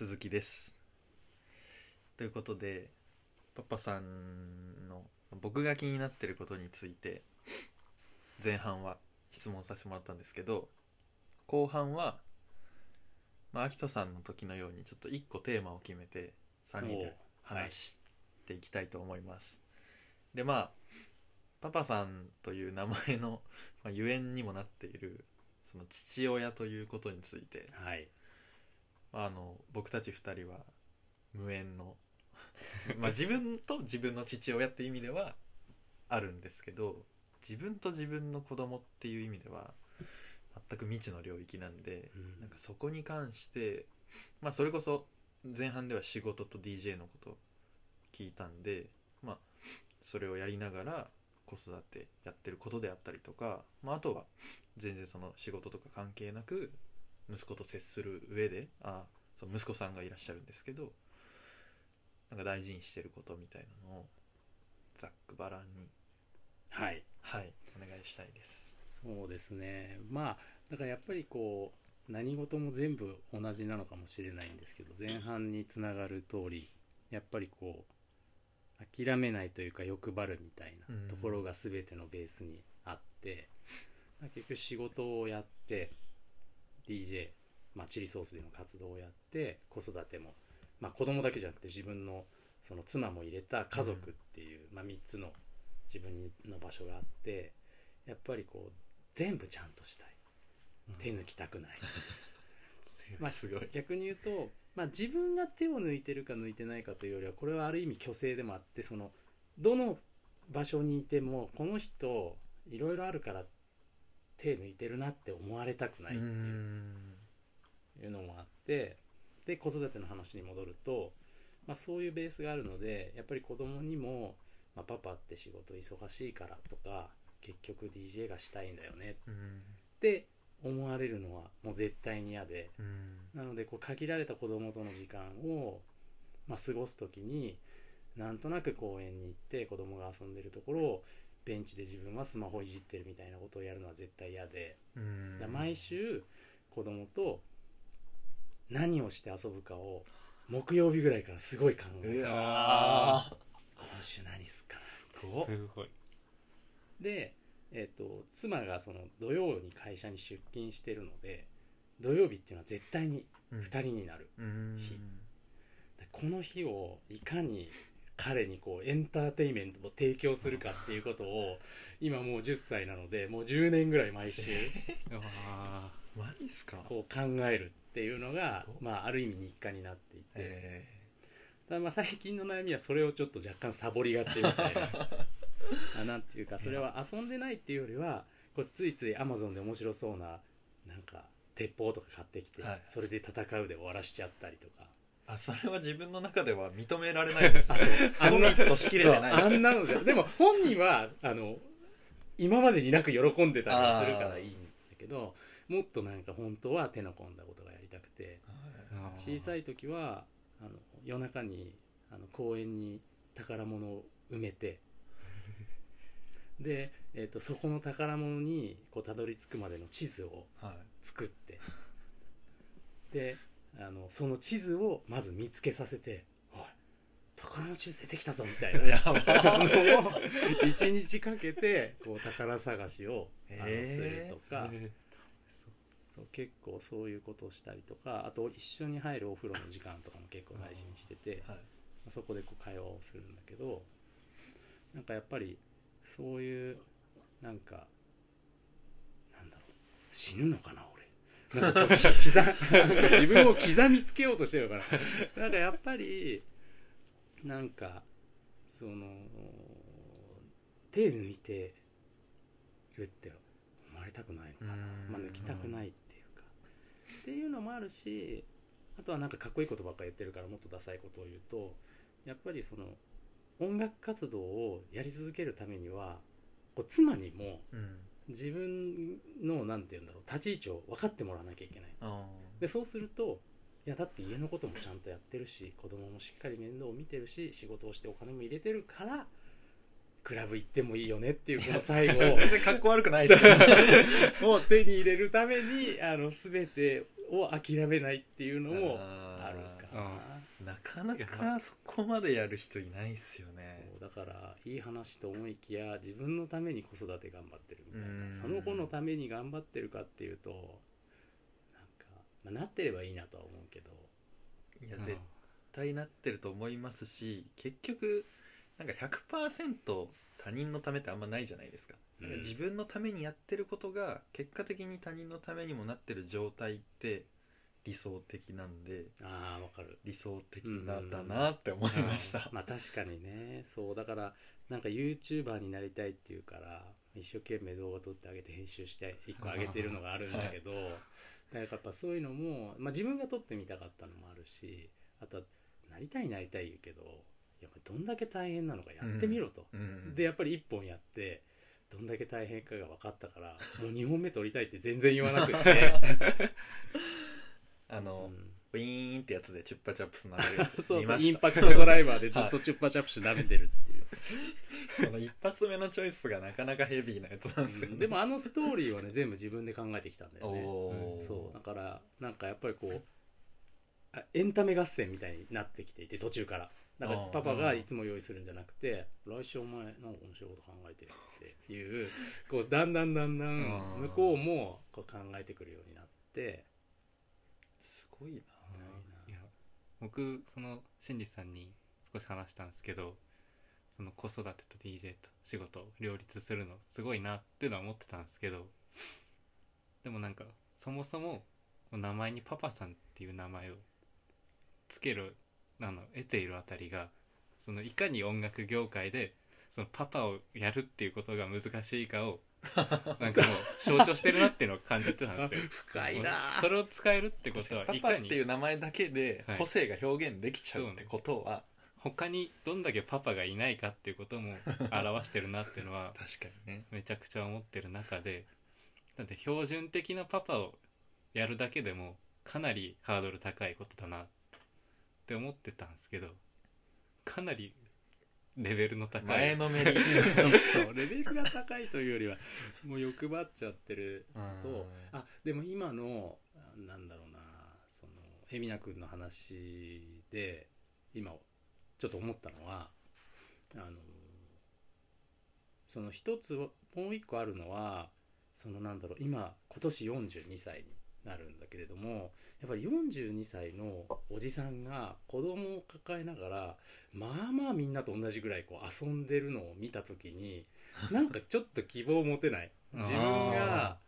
続きです。ということでパパさんの僕が気になってることについて前半は質問させてもらったんですけど後半はまあ秋人さんの時のようにちょっと1個テーマを決めて3人で話していきたいと思います、でまあパパさんという名前の、まあ、ゆえんにもなっているその父親ということについてはいあの僕たち2人は無縁の。まあ自分と自分の父親っていう意味ではあるんですけど自分と自分の子供っていう意味では全く未知の領域なんで、うん。なんかそこに関してまあそれこそ前半では仕事と DJ のこと聞いたんでまあそれをやりながら子育てやってることであったりとか、まあ、あとは全然その仕事とか関係なく息子と接する上であそう息子さんがいらっしゃるんですけどなんか大事にしてることみたいなのをざっくばらんに。はい。はいお願いしたいです。そうですね。まあだからやっぱりこう何事も全部同じなのかもしれないんですけど前半につながる通りやっぱりこう諦めないというか欲張るみたいなところが全てのベースにあって、まあ結局仕事をやって DJ、まあ、チリソースでの活動をやって子育ても、まあ、子供だけじゃなくて自分のその妻も入れた家族っていう、まあ、3つの自分の場所があってやっぱりこう全部ちゃんとしたい。手抜きたくない、まあすごい。逆に言うと、まあ、自分が手を抜いてるか抜いてないかというよりはこれはある意味虚勢でもあってそのどの場所にいてもこの人いろいろあるから手抜いてるなって思われたくないってう。いうのもあって。で子育ての話に戻ると、まあ、そういうベースがあるのでやっぱり子供にも、まあ、パパって仕事忙しいからとか結局 DJ がしたいんだよねうん。って思われるのはもう絶対に嫌で。うん。なのでこう限られた子供との時間を、まあ、過ごす時になんとなく公園に行って子供が遊んでるところをベンチで自分はスマホいじってるみたいなことをやるのは絶対嫌で、うん。だ毎週子供と何をして遊ぶかを木曜日ぐらいからすごい考えうるわ今週何すっかなすごい。で、えっと妻がその土曜に会社に出勤してるので土曜日っていうのは絶対に2人になる、うん。この日をいかに彼にこうエンターテインメントを提供するかっていうことを今もう10歳なのでもう10年ぐらい毎週 マジっすか？こう考えるっていうのがまあ、ある意味日課になっていて、えただまあ最近の悩みはそれをちょっと若干サボりがちみたいな。あなんていうかそれは遊んでないっていうよりはこうついついアマゾンで面白そうななんか鉄砲とか買ってきて、はい。それで戦うで終わらしちゃったりとか。ーあそれは自分の中では認められないですね。あコミットしきれてない。あんなのじゃでも本人はあの今までになく喜んでたりするからいいんだけどもっとなんか本当は手の込んだことがやりたくて小さい時はあの夜中にあの公園に宝物を埋めて で、えー、とそこの宝物にこうたどり着くまでの地図をはい。作ってであのその地図をまず見つけさせて「おい宝の地図出てきたぞ」みたいな。一日かけてこう宝探しをするとか、そうそう結構そういうことをしたりとかあと一緒に入るお風呂の時間とかも結構大事にしててはい。そこでこう会話をするんだけどなんかやっぱりそういうなんかなんだろう死ぬのかな俺なんか自分を刻みつけようとしてるのかななんかやっぱりなんかその手抜いてるって思われたくないのかな。うん。まあ抜きたくないっていうか。っていうのもあるしあとはなんかかっこいいことばっか言ってるからもっとダサいことを言うとやっぱりその音楽活動をやり続けるためにはこう妻にもうん自分のなんて言うんだろう立ち位置を分かってもらわなきゃいけない。あでそうするといやだって家のこともちゃんとやってるし子供もしっかり面倒を見てるし仕事をしてお金も入れてるからクラブ行ってもいいよねっていうこの最後ー 全然かっこ悪くないですねをを手に入れるためにあの全てを諦めないっていうのもあるかな。なかなかそこまでやる人いないっすよねだからいい話と思いきや自分のために子育て頑張ってるみたいうん。なその子のために頑張ってるかっていうとなんか、まあ、なってればいいなとは思うけど。いや絶対なってると思いますし結局なんか100%他人のためってあんまないじゃないですか,、うん。自分のためにやってることが結果的に他人のためにもなってる状態って理想的なんでああわかる。理想的なだなって思いました、まあ確かにね。そうだからなんか YouTuber になりたいっていうから一生懸命動画撮ってあげて編集して1個上げてるのがあるんだけど、だからやっぱそういうのも、まあ、自分が撮ってみたかったのもあるしあとはなりたいなりたい言うけどやっぱりどんだけ大変なのかやってみろと、うんでやっぱり1本やってどんだけ大変かが分かったからもう2本目撮りたいって全然言わなくて、あの、うん。ウィーンってやつでチュッパチャップス舐めるやつ。そうそうインパクトドライバーでずっとチュッパチャップシ舐めてるっていう、この一発目のチョイスがなかなかヘビーなやつなんですよね、うん。でもあのストーリーはね全部自分で考えてきたんだよね。おー。そう。だからなんかやっぱりこうあエンタメ合戦みたいになってきていて途中から。だからあー。パパがいつも用意するんじゃなくて来週お前なんか面白いこと考えてよっていうこうだんだんだんだん向こうもこう考えてくるようになってすごいな。いや僕そのシンディさんに少し話したんですけどその子育てと DJ と仕事を両立するのすごいなっていうのは思ってたんですけどでもなんかそもそも名前にパパさんっていう名前をつけるあの得ているあたりがそのいかに音楽業界でそのパパをやるっていうことが難しいかを なんかもう象徴してるなっていうのを感じてたんですよ。深いなそれを使えるってことはパパっていう名前だけではい。個性が表現できちゃうってことは、他にどんだけパパがいないかっていうことも表してるなっていうのは 確かにね。めちゃくちゃ思ってる中でだって標準的なパパをやるだけでもかなりハードル高いことだなって思ってたんですけどかなりレベルの高い。前のめり。そうレベルが高いというよりはもう欲張っちゃってるとうん。あでも今のあなんだろうなその海老名君の話で今ちょっと思ったのはあのその一つはもう一個あるのはそのなんだろう今今年42歳になるんだけれどもやっぱり42歳のおじさんが子供を抱えながらまあまあみんなと同じぐらいこう遊んでるのを見た時に なんかちょっと希望を持てない。自分が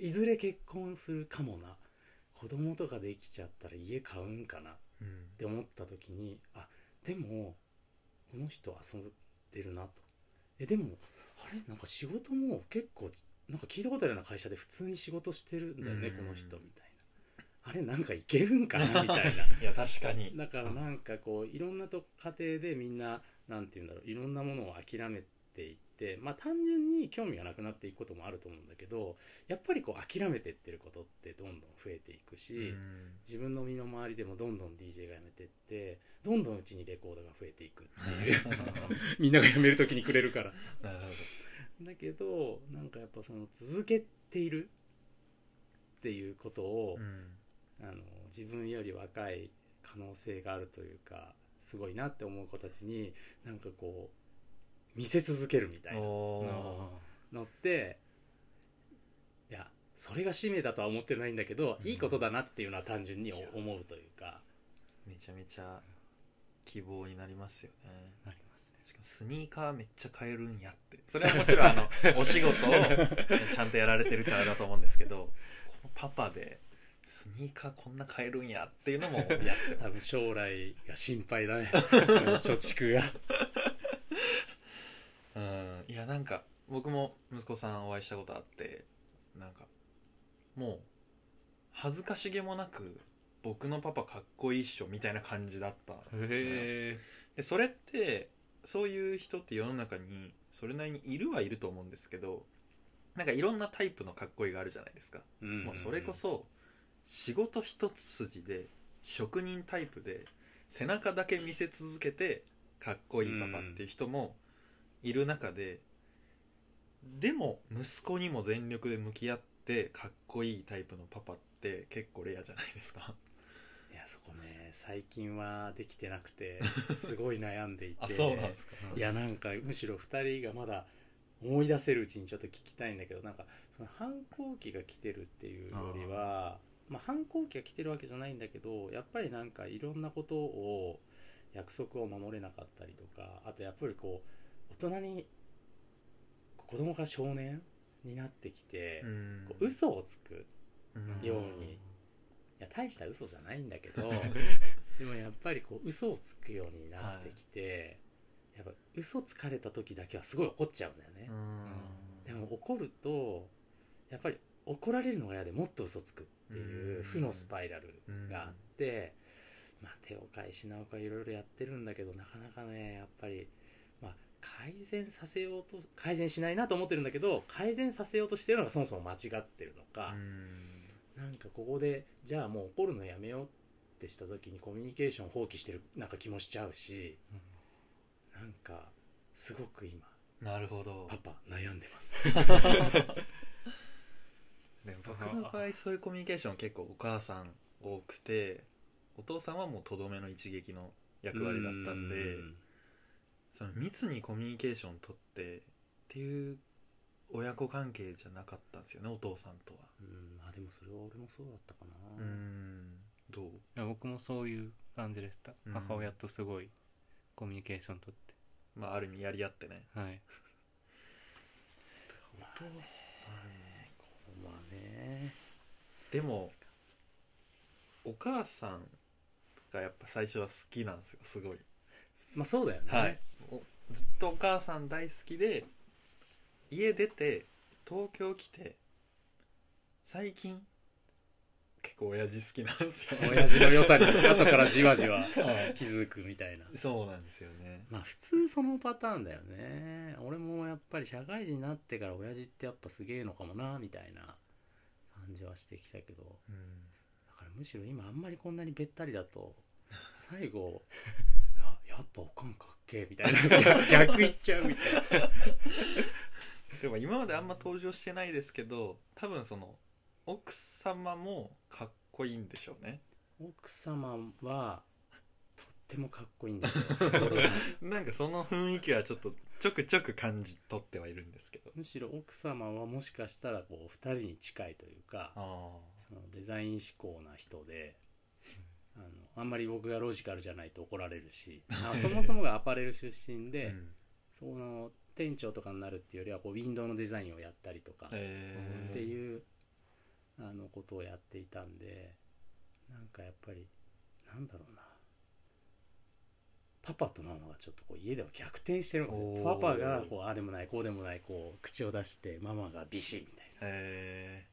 いずれ結婚するかもな。子供とかできちゃったら家買うんかなっうん。て思った時にあでもこの人遊んでるなと。えでもあれ？なんか仕事も結構なんか聞いたことあるような会社で普通に仕事してるんだよねうん。この人みたいな。あれなんかいけるんかな みたいな。いや確かに。だからなんかこういろんなと家庭でみんななんて言うんだろういろんなものを諦めていってまあ単純に興味がなくなっていくこともあると思うんだけどやっぱりこう諦めてってることってどんどん増えていくし、うん。自分の身の回りでもどんどん DJ が辞めてってどんどんうちにレコードが増えていくっていう。みんなが辞める時にくれるから。なるほだけどなんかやっぱその続けているっていうことをど、うん。あの自分より若い可能性があるというかすごいなって思う子たちになんかこう見せ続けるみたいなのっていやそれが使命だとは思ってないんだけど、うん。いいことだなっていうのは単純に思うというか。めちゃめちゃ希望になりますよね。なりスニーカーめっちゃ買えるんやって。それはもちろんあのお仕事を ちゃんとやられてるからだと思うんですけどこのパパでスニーカーこんな買えるんやっていうのもやって多分将来が心配だね。貯蓄が。うん。いやなんか僕も息子さんお会いしたことあってなんかもう恥ずかしげもなく僕のパパかっこいいっしょみたいな感じだったへでそれってそういう人って世の中にそれなりにいるはいると思うんですけどなんかいろんなタイプのかっこいいがあるじゃないですか、もうそれこそ仕事一筋で職人タイプで背中だけ見せ続けてかっこいいパパっていう人もいる中で、でも息子にも全力で向き合ってかっこいいタイプのパパって結構レアじゃないですかいやそこね最近はできてなくてすごい悩んでいて。あそうなんですか。いやなんかむしろ2人がまだ思い出せるうちにちょっと聞きたいんだけどなんかその反抗期が来てるっていうよりはまあ、反抗期が来てるわけじゃないんだけどやっぱりなんかいろんなことを約束を守れなかったりとかあとやっぱりこう大人に子供から少年になってきて、うん。こう嘘をつくうんようにいや大した嘘じゃないんだけど でもやっぱりこう嘘をつくようになってきて、やっぱ嘘つかれた時だけはすごい怒っちゃうんだよね。う、ん。でも怒るとやっぱり怒られるのが嫌でもっと嘘つくっていう負のスパイラルがあって、まあ、手を変え品を変えいろいろやってるんだけどなかなかねやっぱり、まあ、改善させようと改善しないなと思ってるんだけど改善させようとしてるのがそもそも間違ってるのか、なんかここでじゃあもう怒るのやめようってした時にコミュニケーション放棄してるなんか気もしちゃうしなんかすごく今なるほど。パパ悩んでます。ね僕の場合そういうコミュニケーション結構お母さん多くてお父さんはもうとどめの一撃の役割だったんでうん。その密にコミュニケーション取ってっていう親子関係じゃなかったんですよねお父さんとは。うんまあでもそれは俺もそうだったかうな、んどう？いや僕もそういう感じでした、うん。母親とすごいコミュニケーション取っまあある意味やり合ってね。てはい。まあねまあね。でもお母さんがやっぱ最初は好きなんですよすごい。まあそうだよね、はい、おずっとお母さん大好きで家出て東京来て最近結構親父好きなんですよ親父の良さに 後からじわじわはい。気づくみたいな。そうなんですよね。まあ普通そのパターンだよね。俺もやっぱり社会人になってから親父ってやっぱすげえのかもなみたいな感じはしてきたけど。うん。だからむしろ今あんまりこんなにべったりだと 最後ややっぱおかんかっけえみたいな。逆逆言っちゃうみたいなでも今まであんま登場してないですけど多分その奥様もかっこいいんでしょうね。奥様はとってもかっこいいんですよ。なんかその雰囲気はちょっとちょくちょく感じ取ってはいるんですけど。むしろ奥様はもしかしたらこう2人に近いというかあそのデザイン志向な人であのあんまり僕がロジカルじゃないと怒られるしあそもそもがアパレル出身あで、その店長とかになるっていうよりはこうウィンドウのデザインをやったりとかっえていうあのことをやっていたんでなんかやっぱりなんだろうな。パパとママがちょっとこう家では逆転してるパパがこうああでもないこうでもないこう口を出してママがビシッみたいえ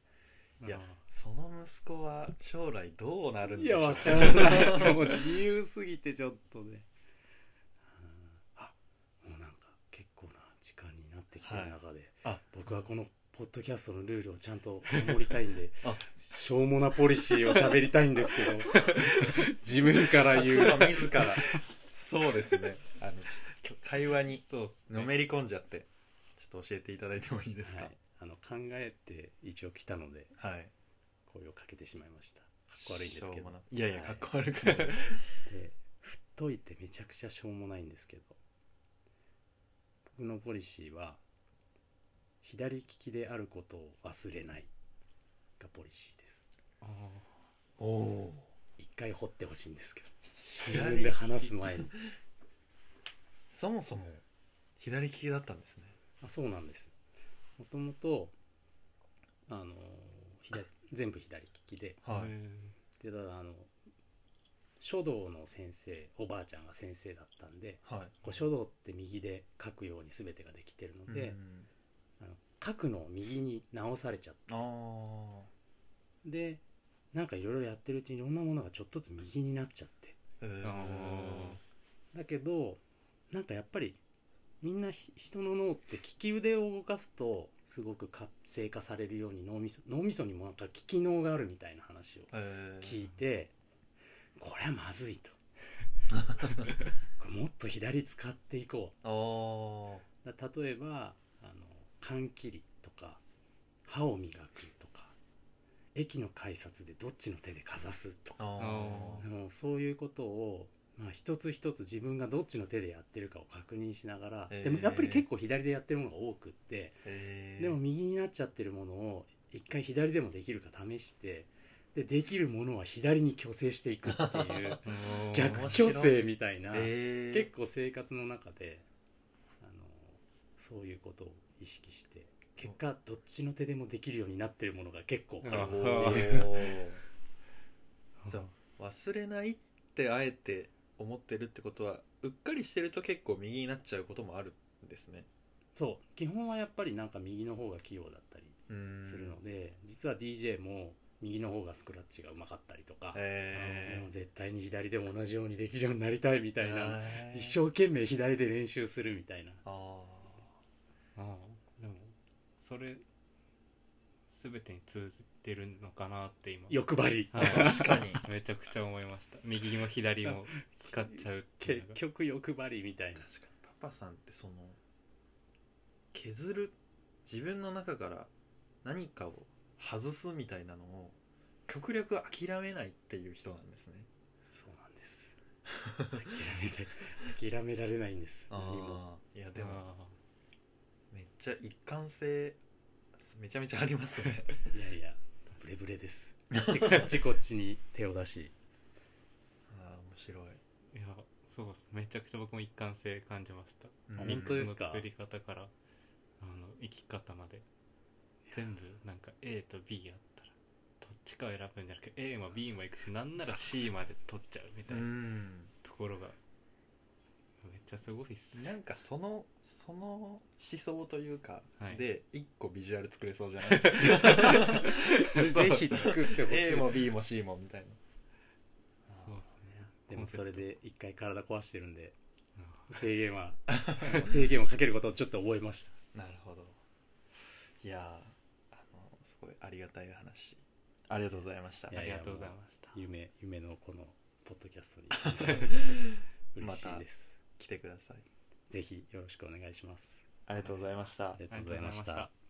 いやあその息子は将来どうなるんないやでしょうわからない。もう自由すぎてちょっとねうんあもうなんか結構な時間になってきてる中で、あ。僕はこのポッドキャストのルールをちゃんと守りたいんで あ。しょうもなポリシーを喋りたいんですけど。自分から言う。妻自ら。そうですね。あのちょっと今日会話にのめり込んじゃってちょっと教えていただいてもいいですか？はい、あの考えて一応来たのではい、声をかけてしまいました。かっこ悪いんですけど。いやいやはかっこ悪くない。で太いってめちゃくちゃしょうもないんですけど。僕のポリシーは左利きであることを忘れない。がポリシーです。あおお一回掘ってほしいんですけど。自分で話す前に。そもそも左利きだったんですね。あそうなんですもともとあの左全部左利きで。あはい、でただあの書道の先生おばあちゃんが先生だったんではい。こう書道って右で書くように全てができてるので、うんあの書くのを右に直されちゃって。でなんかいろいろやってるうちにいろんなものがちょっとずつ右になっちゃって。えー。あだけどなんかやっぱりみんなひ人の脳って利き腕を動かすとすごく活性化されるように脳みそ脳みそにもなんか利き脳があるみたいな話をえー。聞いてこれはまずいと。もっと左使っていこう。だ例えばあの缶切りとか歯を磨くとか駅の改札でどっちの手でかざすとか。ああもうそういうことを、まあ、一つ一つ自分がどっちの手でやってるかを確認しながら、でもやっぱり結構左でやってるものが多くって、でも右になっちゃってるものを一回左でもできるか試してでできるものは左に虚勢していくっていう 逆虚勢みたいな、結構生活の中でそういうことを意識して結果どっちの手でもできるようになってるものが結構ある。あっておいう忘れないってあえて思ってるってことはうっかりしてると結構右になっちゃうこともあるんですね。そう。基本はやっぱりなんか右の方が器用だったりするので、実は DJ も右の方がスクラッチがうまかったりとか、でへも絶対に左でも同じようにできるようになりたいみたいな、へー。一生懸命左で練習するみたいな。あああでもそれ全てに通じてるのかなって今。欲張り。はい。ー確かに。めちゃくちゃ思いました。右も左も使っちゃうっていう結のが。局欲張りみたいな。確かにパパさんってその削る自分の中から何かを外すみたいなのを極力諦めないっていう人なんですね。そうなんです。諦めて諦められないんです。何もああいやでもあめっちゃ一貫性めちゃめちゃありますね。いやいやブレブレです。こっちこっちに手を出し。ああ面白い。ーいやそうです。めちゃくちゃ僕も一貫性感じました。うん。ミック本当ですか？スの作り方からあの生き方まで。全部なんか A と B あったらどっちかを選ぶんじゃなくて A も B もいくしなんなら C まで取っちゃうみたういなん。ところがめっちゃすごいっす。なんかそのその思想というか、はい。で一個ビジュアル作れそうじゃない？ぜひ作ってほしい。A も B も C もみたいな。そうですね。でもそれで一回体壊してるんでうん。制限は 制限をかけることをちょっと覚えました。なるほど。いやーあのすごいありがたい話。ありがとうございました。いやありがとうございました。夢夢のこのポッドキャストに。嬉しいです、来てください。ぜひよろしくお願いします。ありがとうございました。ありがとうございました。ありがとうございました